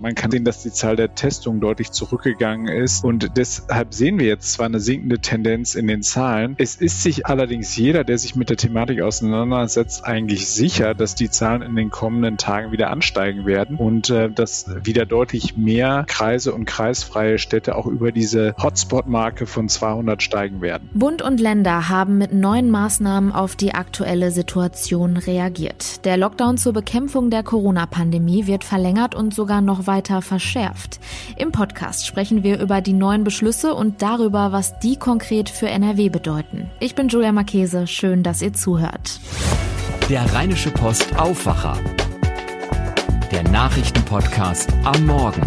Man kann sehen, dass die Zahl der Testungen deutlich zurückgegangen ist und deshalb sehen wir jetzt zwar eine sinkende Tendenz in den Zahlen. Es ist sich allerdings jeder, der sich mit der Thematik auseinandersetzt, eigentlich sicher, dass die Zahlen in den kommenden Tagen wieder ansteigen werden und äh, dass wieder deutlich mehr Kreise und kreisfreie Städte auch über diese Hotspot-Marke von 200 steigen werden. Bund und Länder haben mit neuen Maßnahmen auf die aktuelle Situation reagiert. Der Lockdown zur Bekämpfung der Corona-Pandemie wird verlängert und sogar noch weiter verschärft. Im Podcast sprechen wir über die neuen Beschlüsse und darüber, was die konkret für NRW bedeuten. Ich bin Julia Marchese, schön, dass ihr zuhört. Der Rheinische Post Aufwacher. Der Nachrichtenpodcast am Morgen.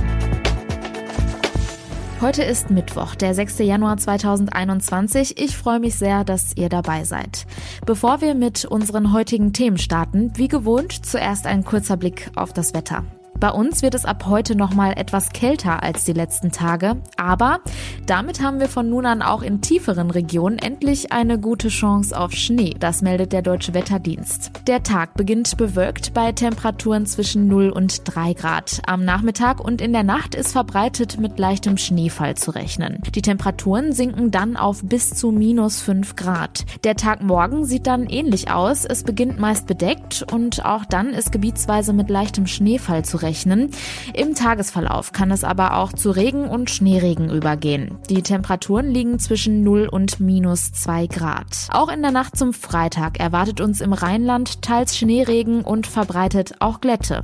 Heute ist Mittwoch, der 6. Januar 2021. Ich freue mich sehr, dass ihr dabei seid. Bevor wir mit unseren heutigen Themen starten, wie gewohnt, zuerst ein kurzer Blick auf das Wetter. Bei uns wird es ab heute nochmal etwas kälter als die letzten Tage, aber damit haben wir von nun an auch in tieferen Regionen endlich eine gute Chance auf Schnee. Das meldet der Deutsche Wetterdienst. Der Tag beginnt bewölkt bei Temperaturen zwischen 0 und 3 Grad. Am Nachmittag und in der Nacht ist verbreitet mit leichtem Schneefall zu rechnen. Die Temperaturen sinken dann auf bis zu minus 5 Grad. Der Tag morgen sieht dann ähnlich aus. Es beginnt meist bedeckt und auch dann ist gebietsweise mit leichtem Schneefall zu rechnen rechnen. Im Tagesverlauf kann es aber auch zu Regen und Schneeregen übergehen. Die Temperaturen liegen zwischen 0 und minus 2 Grad. Auch in der Nacht zum Freitag erwartet uns im Rheinland teils Schneeregen und verbreitet auch Glätte.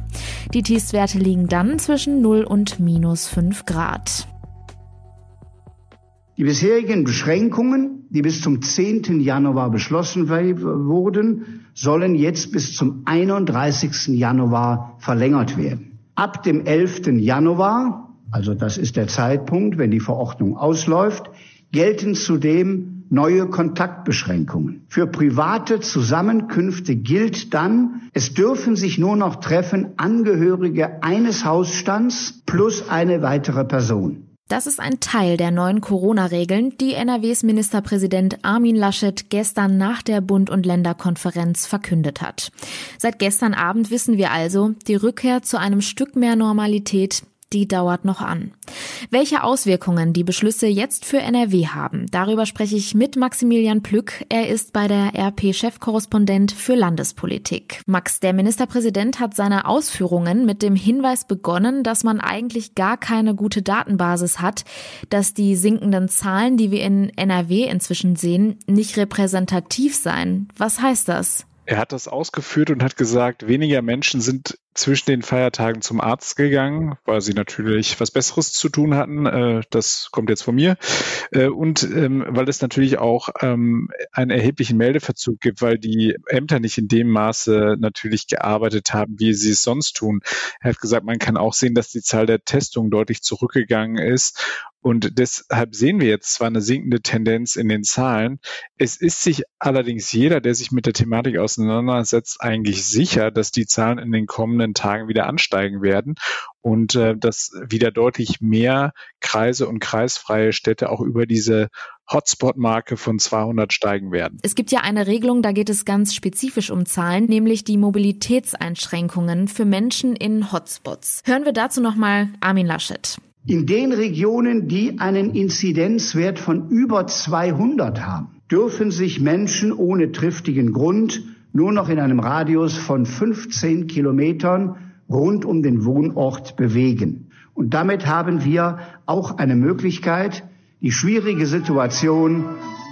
Die Tiefstwerte liegen dann zwischen 0 und minus 5 Grad. Die bisherigen Beschränkungen, die bis zum 10. Januar beschlossen wurden, sollen jetzt bis zum 31. Januar verlängert werden. Ab dem 11. Januar, also das ist der Zeitpunkt, wenn die Verordnung ausläuft, gelten zudem neue Kontaktbeschränkungen. Für private Zusammenkünfte gilt dann, es dürfen sich nur noch treffen Angehörige eines Hausstands plus eine weitere Person. Das ist ein Teil der neuen Corona-Regeln, die NRWs Ministerpräsident Armin Laschet gestern nach der Bund- und Länderkonferenz verkündet hat. Seit gestern Abend wissen wir also, die Rückkehr zu einem Stück mehr Normalität die dauert noch an. Welche Auswirkungen die Beschlüsse jetzt für NRW haben, darüber spreche ich mit Maximilian Plück. Er ist bei der RP-Chefkorrespondent für Landespolitik. Max, der Ministerpräsident hat seine Ausführungen mit dem Hinweis begonnen, dass man eigentlich gar keine gute Datenbasis hat, dass die sinkenden Zahlen, die wir in NRW inzwischen sehen, nicht repräsentativ seien. Was heißt das? Er hat das ausgeführt und hat gesagt, weniger Menschen sind zwischen den Feiertagen zum Arzt gegangen, weil sie natürlich was Besseres zu tun hatten. Äh, das kommt jetzt von mir. Äh, und ähm, weil es natürlich auch ähm, einen erheblichen Meldeverzug gibt, weil die Ämter nicht in dem Maße natürlich gearbeitet haben, wie sie es sonst tun. Er hat gesagt, man kann auch sehen, dass die Zahl der Testungen deutlich zurückgegangen ist. Und deshalb sehen wir jetzt zwar eine sinkende Tendenz in den Zahlen. Es ist sich allerdings jeder, der sich mit der Thematik auseinandersetzt, eigentlich sicher, dass die Zahlen in den kommenden Tagen wieder ansteigen werden und äh, dass wieder deutlich mehr Kreise und kreisfreie Städte auch über diese Hotspot-Marke von 200 steigen werden. Es gibt ja eine Regelung, da geht es ganz spezifisch um Zahlen, nämlich die Mobilitätseinschränkungen für Menschen in Hotspots. Hören wir dazu nochmal Armin Laschet. In den Regionen, die einen Inzidenzwert von über 200 haben, dürfen sich Menschen ohne triftigen Grund nur noch in einem Radius von 15 Kilometern rund um den Wohnort bewegen. Und damit haben wir auch eine Möglichkeit, die schwierige Situation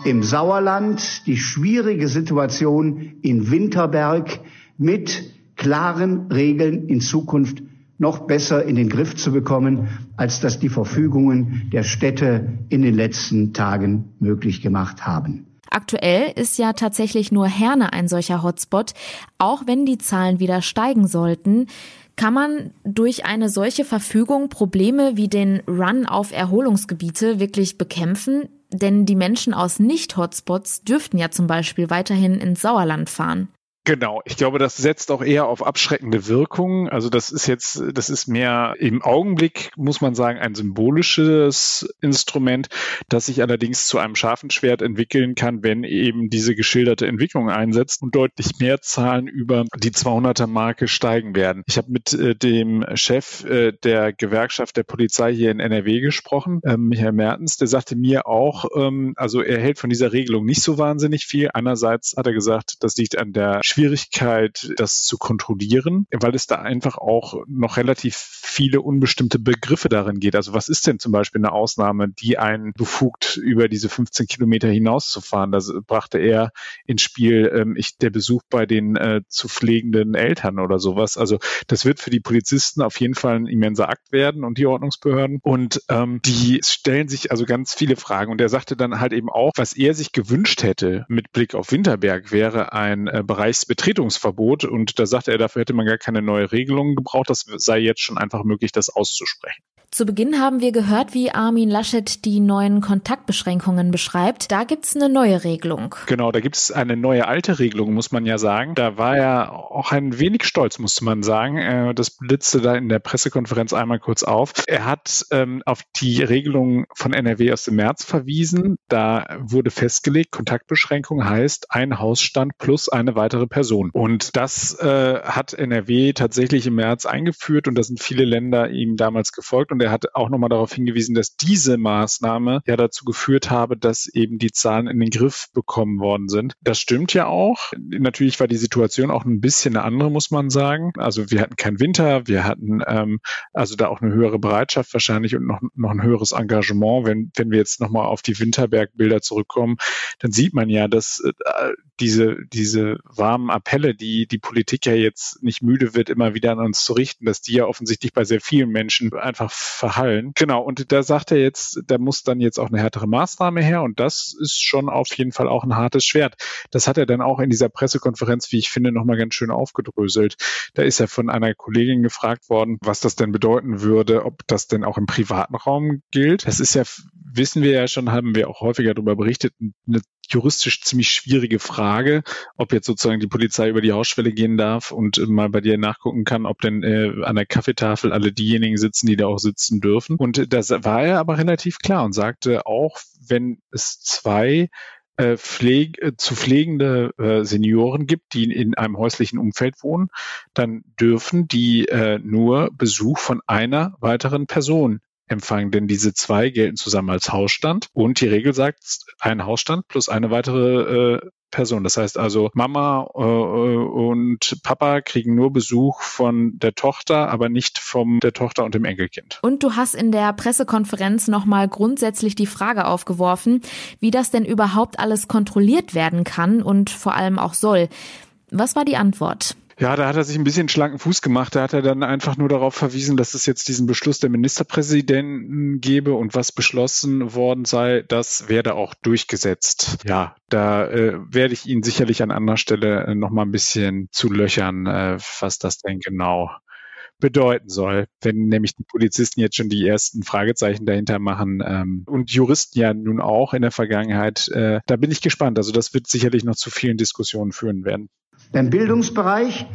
im Sauerland, die schwierige Situation in Winterberg mit klaren Regeln in Zukunft noch besser in den Griff zu bekommen, als das die Verfügungen der Städte in den letzten Tagen möglich gemacht haben. Aktuell ist ja tatsächlich nur Herne ein solcher Hotspot. Auch wenn die Zahlen wieder steigen sollten, kann man durch eine solche Verfügung Probleme wie den Run auf Erholungsgebiete wirklich bekämpfen? Denn die Menschen aus Nicht-Hotspots dürften ja zum Beispiel weiterhin ins Sauerland fahren. Genau, ich glaube, das setzt auch eher auf abschreckende Wirkung. Also das ist jetzt, das ist mehr im Augenblick, muss man sagen, ein symbolisches Instrument, das sich allerdings zu einem scharfen Schwert entwickeln kann, wenn eben diese geschilderte Entwicklung einsetzt und deutlich mehr Zahlen über die 200er Marke steigen werden. Ich habe mit äh, dem Chef äh, der Gewerkschaft der Polizei hier in NRW gesprochen, äh, Michael Mertens, der sagte mir auch, ähm, also er hält von dieser Regelung nicht so wahnsinnig viel. Einerseits hat er gesagt, das liegt an der Schwierigkeit, das zu kontrollieren, weil es da einfach auch noch relativ viele unbestimmte Begriffe darin geht. Also was ist denn zum Beispiel eine Ausnahme, die einen befugt, über diese 15 Kilometer hinauszufahren? Da brachte er ins Spiel ähm, ich, der Besuch bei den äh, zu pflegenden Eltern oder sowas. Also das wird für die Polizisten auf jeden Fall ein immenser Akt werden und die Ordnungsbehörden. Und ähm, die stellen sich also ganz viele Fragen. Und er sagte dann halt eben auch, was er sich gewünscht hätte mit Blick auf Winterberg, wäre ein äh, Bereichs Betretungsverbot und da sagte er, dafür hätte man gar keine neue Regelung gebraucht. Das sei jetzt schon einfach möglich, das auszusprechen. Zu Beginn haben wir gehört, wie Armin Laschet die neuen Kontaktbeschränkungen beschreibt. Da gibt es eine neue Regelung. Genau, da gibt es eine neue alte Regelung, muss man ja sagen. Da war er auch ein wenig stolz, musste man sagen. Äh, das blitzte da in der Pressekonferenz einmal kurz auf. Er hat ähm, auf die Regelung von NRW aus dem März verwiesen. Da wurde festgelegt, Kontaktbeschränkung heißt ein Hausstand plus eine weitere Person. Und das äh, hat NRW tatsächlich im März eingeführt und da sind viele Länder ihm damals gefolgt. Und er hat auch nochmal darauf hingewiesen, dass diese Maßnahme ja dazu geführt habe, dass eben die Zahlen in den Griff bekommen worden sind. Das stimmt ja auch. Natürlich war die Situation auch ein bisschen eine andere, muss man sagen. Also wir hatten keinen Winter, wir hatten ähm, also da auch eine höhere Bereitschaft wahrscheinlich und noch, noch ein höheres Engagement. Wenn, wenn wir jetzt nochmal auf die Winterbergbilder zurückkommen, dann sieht man ja, dass äh, diese, diese warmen Appelle, die die Politik ja jetzt nicht müde wird, immer wieder an uns zu richten, dass die ja offensichtlich bei sehr vielen Menschen einfach verhallen. Genau, und da sagt er jetzt, da muss dann jetzt auch eine härtere Maßnahme her und das ist schon auf jeden Fall auch ein hartes Schwert. Das hat er dann auch in dieser Pressekonferenz, wie ich finde, nochmal ganz schön aufgedröselt. Da ist er von einer Kollegin gefragt worden, was das denn bedeuten würde, ob das denn auch im privaten Raum gilt. Das ist ja, wissen wir ja schon, haben wir auch häufiger darüber berichtet, eine juristisch ziemlich schwierige Frage, ob jetzt sozusagen die Polizei über die Hausschwelle gehen darf und mal bei dir nachgucken kann, ob denn äh, an der Kaffeetafel alle diejenigen sitzen, die da auch sitzen dürfen. Und das war er aber relativ klar und sagte auch, wenn es zwei äh, äh, zu pflegende äh, Senioren gibt, die in einem häuslichen Umfeld wohnen, dann dürfen die äh, nur Besuch von einer weiteren Person empfangen, denn diese zwei gelten zusammen als Hausstand und die Regel sagt ein Hausstand plus eine weitere äh, Person. Das heißt also, Mama äh, und Papa kriegen nur Besuch von der Tochter, aber nicht von der Tochter und dem Enkelkind. Und du hast in der Pressekonferenz nochmal grundsätzlich die Frage aufgeworfen, wie das denn überhaupt alles kontrolliert werden kann und vor allem auch soll. Was war die Antwort? Ja, da hat er sich ein bisschen schlanken Fuß gemacht. Da hat er dann einfach nur darauf verwiesen, dass es jetzt diesen Beschluss der Ministerpräsidenten gebe und was beschlossen worden sei, das werde auch durchgesetzt. Ja, da äh, werde ich ihn sicherlich an anderer Stelle äh, noch mal ein bisschen zu löchern, äh, was das denn genau bedeuten soll, wenn nämlich die Polizisten jetzt schon die ersten Fragezeichen dahinter machen ähm, und Juristen ja nun auch in der Vergangenheit. Äh, da bin ich gespannt. Also das wird sicherlich noch zu vielen Diskussionen führen werden. Im Bildungsbereich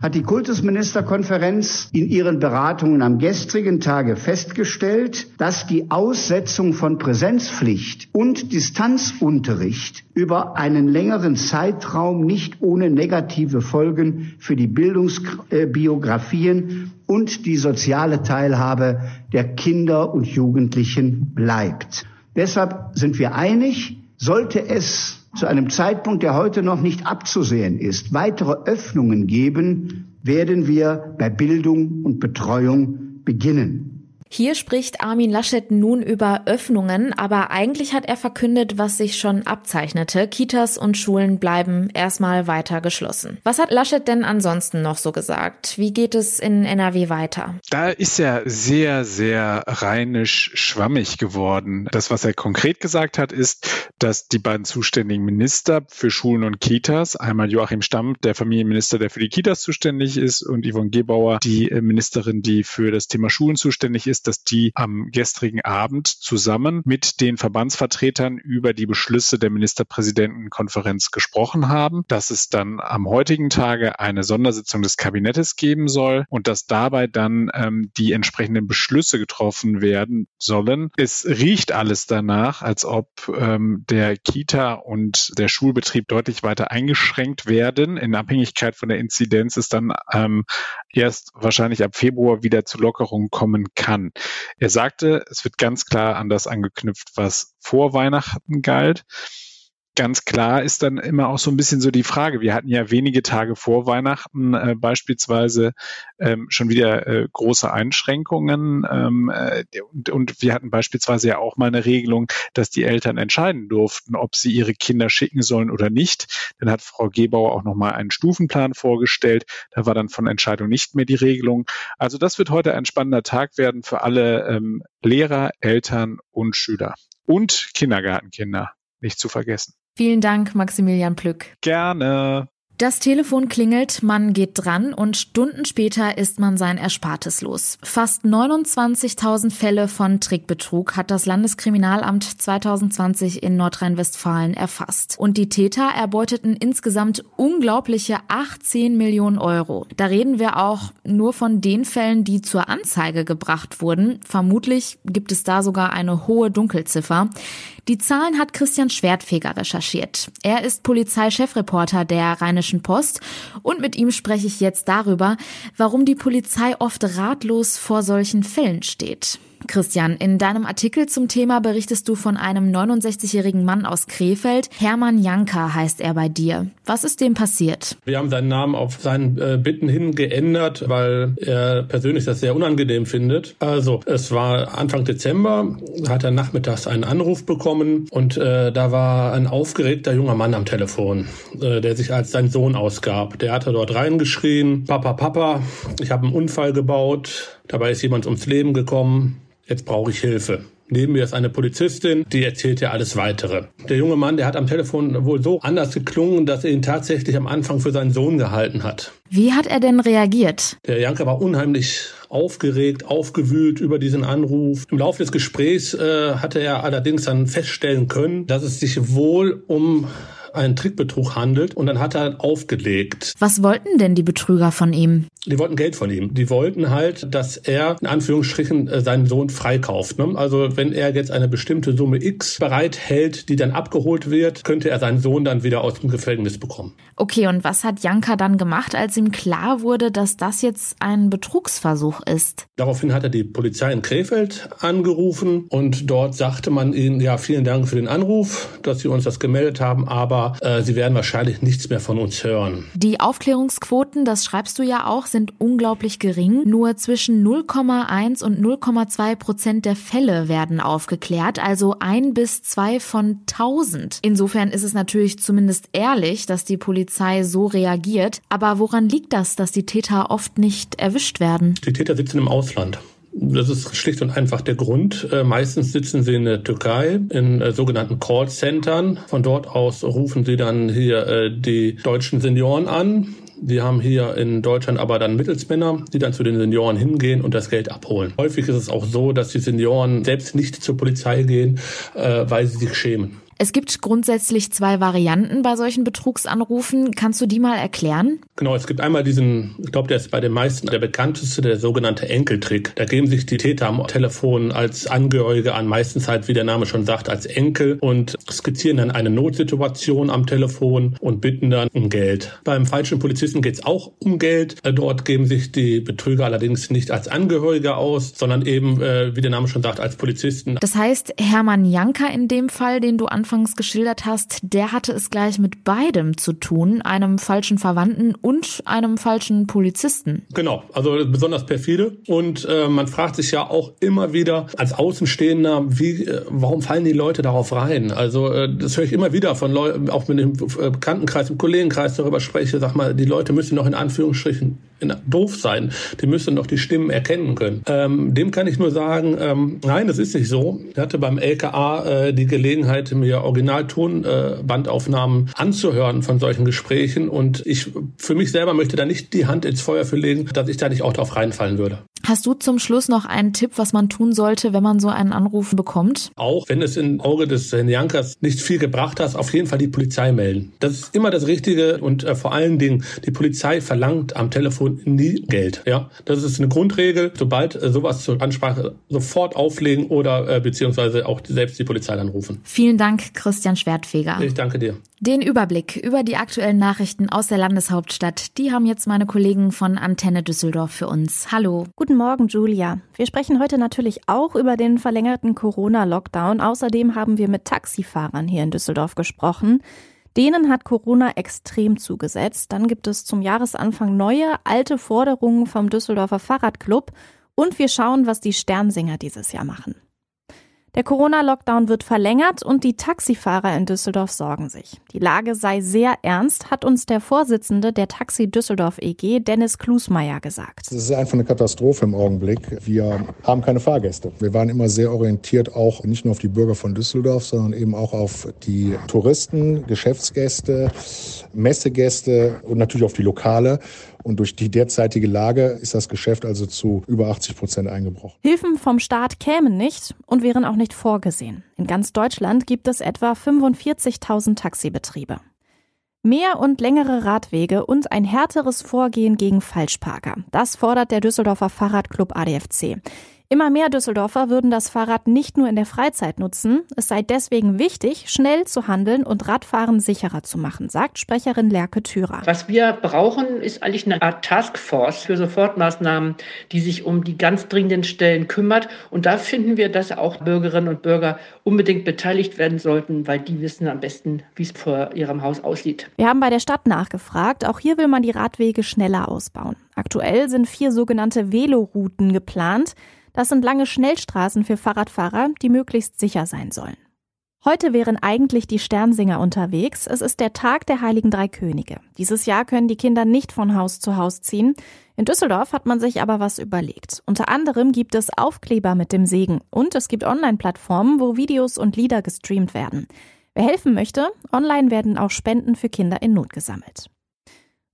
hat die Kultusministerkonferenz in ihren Beratungen am gestrigen Tage festgestellt, dass die Aussetzung von Präsenzpflicht und Distanzunterricht über einen längeren Zeitraum nicht ohne negative Folgen für die Bildungsbiografien und die soziale Teilhabe der Kinder und Jugendlichen bleibt. Deshalb sind wir einig, sollte es zu einem Zeitpunkt, der heute noch nicht abzusehen ist, weitere Öffnungen geben, werden wir bei Bildung und Betreuung beginnen. Hier spricht Armin Laschet nun über Öffnungen, aber eigentlich hat er verkündet, was sich schon abzeichnete. Kitas und Schulen bleiben erstmal weiter geschlossen. Was hat Laschet denn ansonsten noch so gesagt? Wie geht es in NRW weiter? Da ist er sehr, sehr rheinisch schwammig geworden. Das, was er konkret gesagt hat, ist, dass die beiden zuständigen Minister für Schulen und Kitas, einmal Joachim Stamm, der Familienminister, der für die Kitas zuständig ist, und Yvonne Gebauer, die Ministerin, die für das Thema Schulen zuständig ist, ist, dass die am gestrigen Abend zusammen mit den Verbandsvertretern über die Beschlüsse der Ministerpräsidentenkonferenz gesprochen haben, dass es dann am heutigen Tage eine Sondersitzung des Kabinettes geben soll und dass dabei dann ähm, die entsprechenden Beschlüsse getroffen werden sollen. Es riecht alles danach, als ob ähm, der Kita und der Schulbetrieb deutlich weiter eingeschränkt werden. In Abhängigkeit von der Inzidenz ist dann ähm, erst wahrscheinlich ab Februar wieder zu Lockerungen kommen kann. Er sagte, es wird ganz klar an das angeknüpft, was vor Weihnachten galt ganz klar ist dann immer auch so ein bisschen so die Frage. Wir hatten ja wenige Tage vor Weihnachten äh, beispielsweise ähm, schon wieder äh, große Einschränkungen ähm, äh, und, und, wir hatten beispielsweise ja auch mal eine Regelung, dass die Eltern entscheiden durften, ob sie ihre Kinder schicken sollen oder nicht. Dann hat Frau Gebauer auch nochmal einen Stufenplan vorgestellt. Da war dann von Entscheidung nicht mehr die Regelung. Also das wird heute ein spannender Tag werden für alle ähm, Lehrer, Eltern und Schüler und Kindergartenkinder nicht zu vergessen. Vielen Dank, Maximilian Plück. Gerne. Das Telefon klingelt, man geht dran und Stunden später ist man sein Erspartes los. Fast 29.000 Fälle von Trickbetrug hat das Landeskriminalamt 2020 in Nordrhein-Westfalen erfasst. Und die Täter erbeuteten insgesamt unglaubliche 18 Millionen Euro. Da reden wir auch nur von den Fällen, die zur Anzeige gebracht wurden. Vermutlich gibt es da sogar eine hohe Dunkelziffer. Die Zahlen hat Christian Schwertfeger recherchiert. Er ist Polizeichefreporter der Rheinischen Post und mit ihm spreche ich jetzt darüber, warum die Polizei oft ratlos vor solchen Fällen steht. Christian, in deinem Artikel zum Thema berichtest du von einem 69-jährigen Mann aus Krefeld. Hermann Janka heißt er bei dir. Was ist dem passiert? Wir haben seinen Namen auf seinen äh, Bitten hin geändert, weil er persönlich das sehr unangenehm findet. Also, es war Anfang Dezember, hat er nachmittags einen Anruf bekommen und äh, da war ein aufgeregter junger Mann am Telefon, äh, der sich als sein Sohn ausgab. Der hatte dort reingeschrien, Papa, Papa, ich habe einen Unfall gebaut, dabei ist jemand ums Leben gekommen jetzt brauche ich Hilfe. Neben mir ist eine Polizistin, die erzählt ja alles weitere. Der junge Mann, der hat am Telefon wohl so anders geklungen, dass er ihn tatsächlich am Anfang für seinen Sohn gehalten hat. Wie hat er denn reagiert? Der Janker war unheimlich aufgeregt, aufgewühlt über diesen Anruf. Im Laufe des Gesprächs äh, hatte er allerdings dann feststellen können, dass es sich wohl um einen Trickbetrug handelt und dann hat er aufgelegt. Was wollten denn die Betrüger von ihm? Die wollten Geld von ihm. Die wollten halt, dass er in Anführungsstrichen äh, seinen Sohn freikauft. Ne? Also wenn er jetzt eine bestimmte Summe X bereithält, die dann abgeholt wird, könnte er seinen Sohn dann wieder aus dem Gefängnis bekommen. Okay, und was hat Janka dann gemacht, als ihm klar wurde, dass das jetzt ein Betrugsversuch ist? Daraufhin hat er die Polizei in Krefeld angerufen und dort sagte man ihnen, ja, vielen Dank für den Anruf, dass Sie uns das gemeldet haben, aber aber äh, sie werden wahrscheinlich nichts mehr von uns hören. Die Aufklärungsquoten, das schreibst du ja auch, sind unglaublich gering. Nur zwischen 0,1 und 0,2 Prozent der Fälle werden aufgeklärt, also ein bis zwei von 1000. Insofern ist es natürlich zumindest ehrlich, dass die Polizei so reagiert. Aber woran liegt das, dass die Täter oft nicht erwischt werden? Die Täter sitzen im Ausland. Das ist schlicht und einfach der Grund. Äh, meistens sitzen sie in der Türkei in äh, sogenannten Callcentern. Von dort aus rufen sie dann hier äh, die deutschen Senioren an. Die haben hier in Deutschland aber dann Mittelsmänner, die dann zu den Senioren hingehen und das Geld abholen. Häufig ist es auch so, dass die Senioren selbst nicht zur Polizei gehen, äh, weil sie sich schämen. Es gibt grundsätzlich zwei Varianten bei solchen Betrugsanrufen. Kannst du die mal erklären? Genau, es gibt einmal diesen, ich glaube, der ist bei den meisten der bekannteste, der sogenannte Enkeltrick. Da geben sich die Täter am Telefon als Angehörige an, meistens halt, wie der Name schon sagt, als Enkel und skizzieren dann eine Notsituation am Telefon und bitten dann um Geld. Beim falschen Polizisten geht es auch um Geld. Dort geben sich die Betrüger allerdings nicht als Angehörige aus, sondern eben, äh, wie der Name schon sagt, als Polizisten. Das heißt, Hermann Janker in dem Fall, den du anfangs anfangs geschildert hast, der hatte es gleich mit beidem zu tun, einem falschen Verwandten und einem falschen Polizisten. Genau, also besonders perfide. Und äh, man fragt sich ja auch immer wieder als Außenstehender, wie, äh, warum fallen die Leute darauf rein? Also äh, das höre ich immer wieder von Leuten, auch mit dem äh, Bekanntenkreis, im Kollegenkreis darüber spreche, sag mal, die Leute müssen noch in Anführungsstrichen doof sein. Die müssen doch die Stimmen erkennen können. Ähm, dem kann ich nur sagen, ähm, nein, das ist nicht so. Ich hatte beim LKA äh, die Gelegenheit, mir Originaltonbandaufnahmen äh, anzuhören von solchen Gesprächen und ich für mich selber möchte da nicht die Hand ins Feuer für legen, dass ich da nicht auch drauf reinfallen würde. Hast du zum Schluss noch einen Tipp, was man tun sollte, wenn man so einen Anruf bekommt? Auch wenn es im Auge des Jankers nicht viel gebracht hat, auf jeden Fall die Polizei melden. Das ist immer das Richtige und äh, vor allen Dingen, die Polizei verlangt am Telefon nie Geld. Ja, das ist eine Grundregel. Sobald äh, sowas zur Ansprache sofort auflegen oder äh, beziehungsweise auch selbst die Polizei dann rufen. Vielen Dank, Christian Schwertfeger. Ich danke dir. Den Überblick über die aktuellen Nachrichten aus der Landeshauptstadt, die haben jetzt meine Kollegen von Antenne Düsseldorf für uns. Hallo. Guten Morgen, Julia. Wir sprechen heute natürlich auch über den verlängerten Corona-Lockdown. Außerdem haben wir mit Taxifahrern hier in Düsseldorf gesprochen. Denen hat Corona extrem zugesetzt. Dann gibt es zum Jahresanfang neue, alte Forderungen vom Düsseldorfer Fahrradclub. Und wir schauen, was die Sternsinger dieses Jahr machen. Der Corona-Lockdown wird verlängert und die Taxifahrer in Düsseldorf sorgen sich. Die Lage sei sehr ernst, hat uns der Vorsitzende der Taxi Düsseldorf EG, Dennis Klusmeier, gesagt. Es ist einfach eine Katastrophe im Augenblick. Wir haben keine Fahrgäste. Wir waren immer sehr orientiert, auch nicht nur auf die Bürger von Düsseldorf, sondern eben auch auf die Touristen, Geschäftsgäste, Messegäste und natürlich auf die Lokale. Und durch die derzeitige Lage ist das Geschäft also zu über 80 Prozent eingebrochen. Hilfen vom Staat kämen nicht und wären auch nicht vorgesehen. In ganz Deutschland gibt es etwa 45.000 Taxibetriebe. Mehr und längere Radwege und ein härteres Vorgehen gegen Falschparker. Das fordert der Düsseldorfer Fahrradclub ADFC. Immer mehr Düsseldorfer würden das Fahrrad nicht nur in der Freizeit nutzen. Es sei deswegen wichtig, schnell zu handeln und Radfahren sicherer zu machen, sagt Sprecherin Lerke Thürer. Was wir brauchen, ist eigentlich eine Art Taskforce für Sofortmaßnahmen, die sich um die ganz dringenden Stellen kümmert. Und da finden wir, dass auch Bürgerinnen und Bürger unbedingt beteiligt werden sollten, weil die wissen am besten, wie es vor ihrem Haus aussieht. Wir haben bei der Stadt nachgefragt. Auch hier will man die Radwege schneller ausbauen. Aktuell sind vier sogenannte Velorouten geplant. Das sind lange Schnellstraßen für Fahrradfahrer, die möglichst sicher sein sollen. Heute wären eigentlich die Sternsinger unterwegs. Es ist der Tag der Heiligen Drei Könige. Dieses Jahr können die Kinder nicht von Haus zu Haus ziehen. In Düsseldorf hat man sich aber was überlegt. Unter anderem gibt es Aufkleber mit dem Segen und es gibt Online-Plattformen, wo Videos und Lieder gestreamt werden. Wer helfen möchte, online werden auch Spenden für Kinder in Not gesammelt.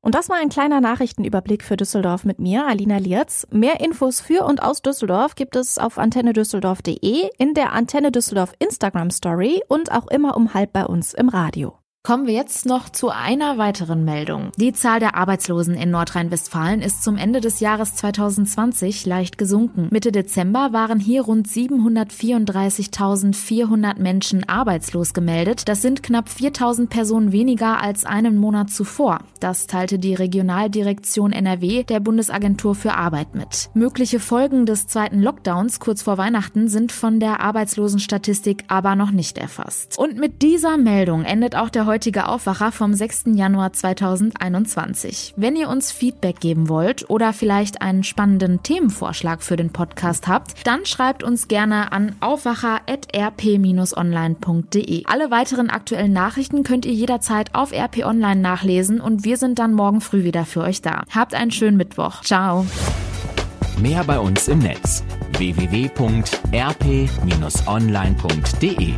Und das war ein kleiner Nachrichtenüberblick für Düsseldorf mit mir, Alina Lierz. Mehr Infos für und aus Düsseldorf gibt es auf antennedüsseldorf.de, in der Antenne Düsseldorf Instagram Story und auch immer um halb bei uns im Radio. Kommen wir jetzt noch zu einer weiteren Meldung. Die Zahl der Arbeitslosen in Nordrhein-Westfalen ist zum Ende des Jahres 2020 leicht gesunken. Mitte Dezember waren hier rund 734.400 Menschen arbeitslos gemeldet. Das sind knapp 4.000 Personen weniger als einen Monat zuvor. Das teilte die Regionaldirektion NRW der Bundesagentur für Arbeit mit. Mögliche Folgen des zweiten Lockdowns kurz vor Weihnachten sind von der Arbeitslosenstatistik aber noch nicht erfasst. Und mit dieser Meldung endet auch der heutige Aufwacher vom 6. Januar 2021. Wenn ihr uns Feedback geben wollt oder vielleicht einen spannenden Themenvorschlag für den Podcast habt, dann schreibt uns gerne an aufwacher.rp-online.de. Alle weiteren aktuellen Nachrichten könnt ihr jederzeit auf RP Online nachlesen und wir sind dann morgen früh wieder für euch da. Habt einen schönen Mittwoch. Ciao. Mehr bei uns im Netz www.rp-online.de